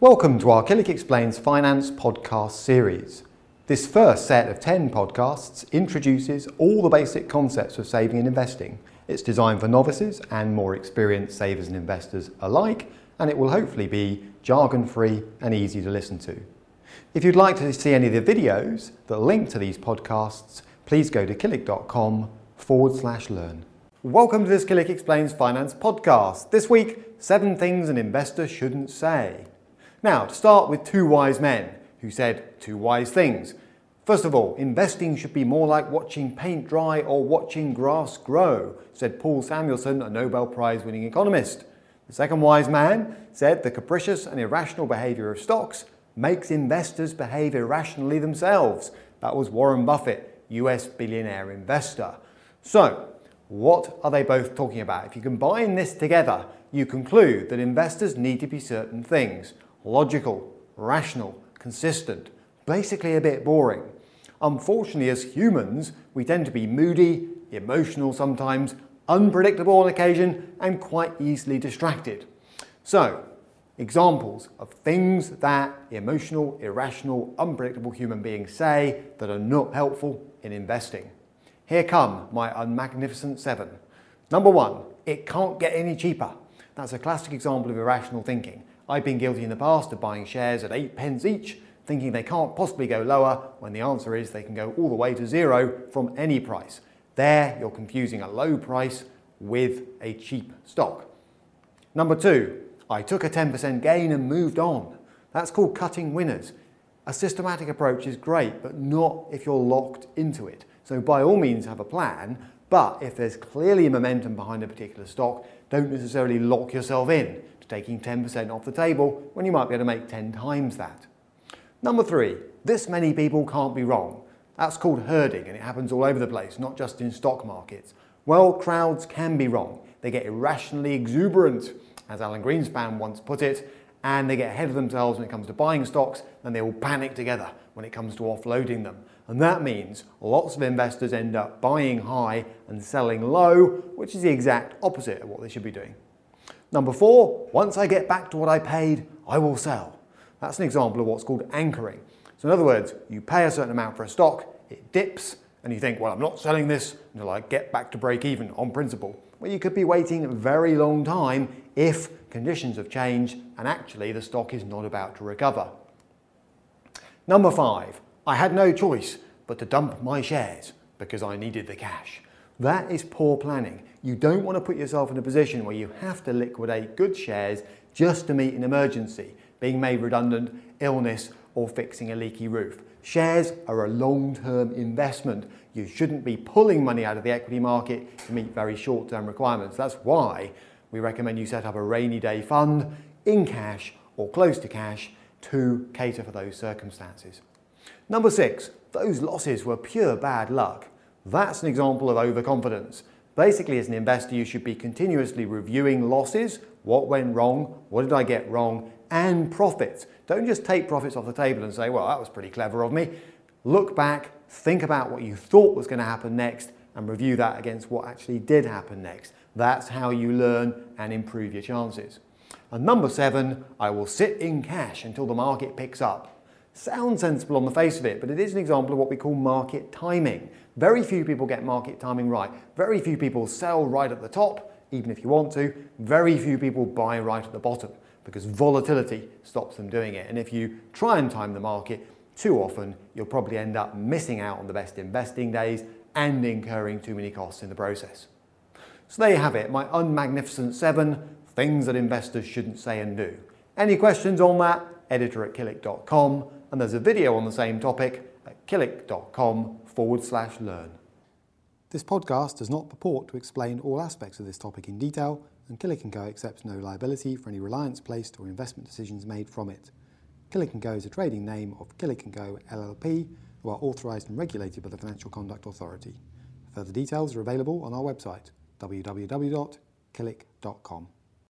Welcome to our Killick Explains Finance podcast series. This first set of 10 podcasts introduces all the basic concepts of saving and investing. It's designed for novices and more experienced savers and investors alike, and it will hopefully be jargon free and easy to listen to. If you'd like to see any of the videos that link to these podcasts, please go to killick.com forward slash learn. Welcome to this Killick Explains Finance podcast. This week, seven things an investor shouldn't say. Now, to start with two wise men who said two wise things. First of all, investing should be more like watching paint dry or watching grass grow, said Paul Samuelson, a Nobel Prize winning economist. The second wise man said the capricious and irrational behavior of stocks makes investors behave irrationally themselves. That was Warren Buffett, US billionaire investor. So, what are they both talking about? If you combine this together, you conclude that investors need to be certain things logical, rational, consistent, basically a bit boring. Unfortunately, as humans, we tend to be moody, emotional sometimes, unpredictable on occasion, and quite easily distracted. So, examples of things that emotional, irrational, unpredictable human beings say that are not helpful in investing. Here come my unmagnificent seven. Number one, it can't get any cheaper. That's a classic example of irrational thinking. I've been guilty in the past of buying shares at 8 pence each, thinking they can't possibly go lower when the answer is they can go all the way to zero from any price. There, you're confusing a low price with a cheap stock. Number two, I took a 10% gain and moved on. That's called cutting winners. A systematic approach is great, but not if you're locked into it. So by all means have a plan, but if there's clearly momentum behind a particular stock, don't necessarily lock yourself in taking 10% off the table when you might be able to make 10 times that. Number three, this many people can't be wrong. That's called herding and it happens all over the place, not just in stock markets. Well, crowds can be wrong. They get irrationally exuberant, as Alan Greenspan once put it, and they get ahead of themselves when it comes to buying stocks and they all panic together when it comes to offloading them. And that means lots of investors end up buying high and selling low, which is the exact opposite of what they should be doing. Number four, once I get back to what I paid, I will sell. That's an example of what's called anchoring. So in other words, you pay a certain amount for a stock, it dips, and you think, well, I'm not selling this until I get back to break even on principle. Well, you could be waiting a very long time if conditions have changed and actually the stock is not about to recover. Number five, I had no choice but to dump my shares because I needed the cash. That is poor planning. You don't want to put yourself in a position where you have to liquidate good shares just to meet an emergency, being made redundant, illness, or fixing a leaky roof. Shares are a long-term investment. You shouldn't be pulling money out of the equity market to meet very short-term requirements. That's why we recommend you set up a rainy day fund in cash or close to cash to cater for those circumstances. Number six, those losses were pure bad luck. That's an example of overconfidence. Basically, as an investor, you should be continuously reviewing losses, what went wrong, what did I get wrong, and profits. Don't just take profits off the table and say, well, that was pretty clever of me. Look back, think about what you thought was going to happen next, and review that against what actually did happen next. That's how you learn and improve your chances. And number seven, I will sit in cash until the market picks up. Sounds sensible on the face of it, but it is an example of what we call market timing. Very few people get market timing right. Very few people sell right at the top, even if you want to. Very few people buy right at the bottom because volatility stops them doing it. And if you try and time the market too often, you'll probably end up missing out on the best investing days and incurring too many costs in the process. So there you have it, my unmagnificent seven things that investors shouldn't say and do. Any questions on that? Editor at killick.com and there's a video on the same topic at killick.com forward slash learn. This podcast does not purport to explain all aspects of this topic in detail, and Killick & Co accepts no liability for any reliance placed or investment decisions made from it. Killick & Co is a trading name of Killick & Co LLP, who are authorised and regulated by the Financial Conduct Authority. Further details are available on our website, www.killick.com.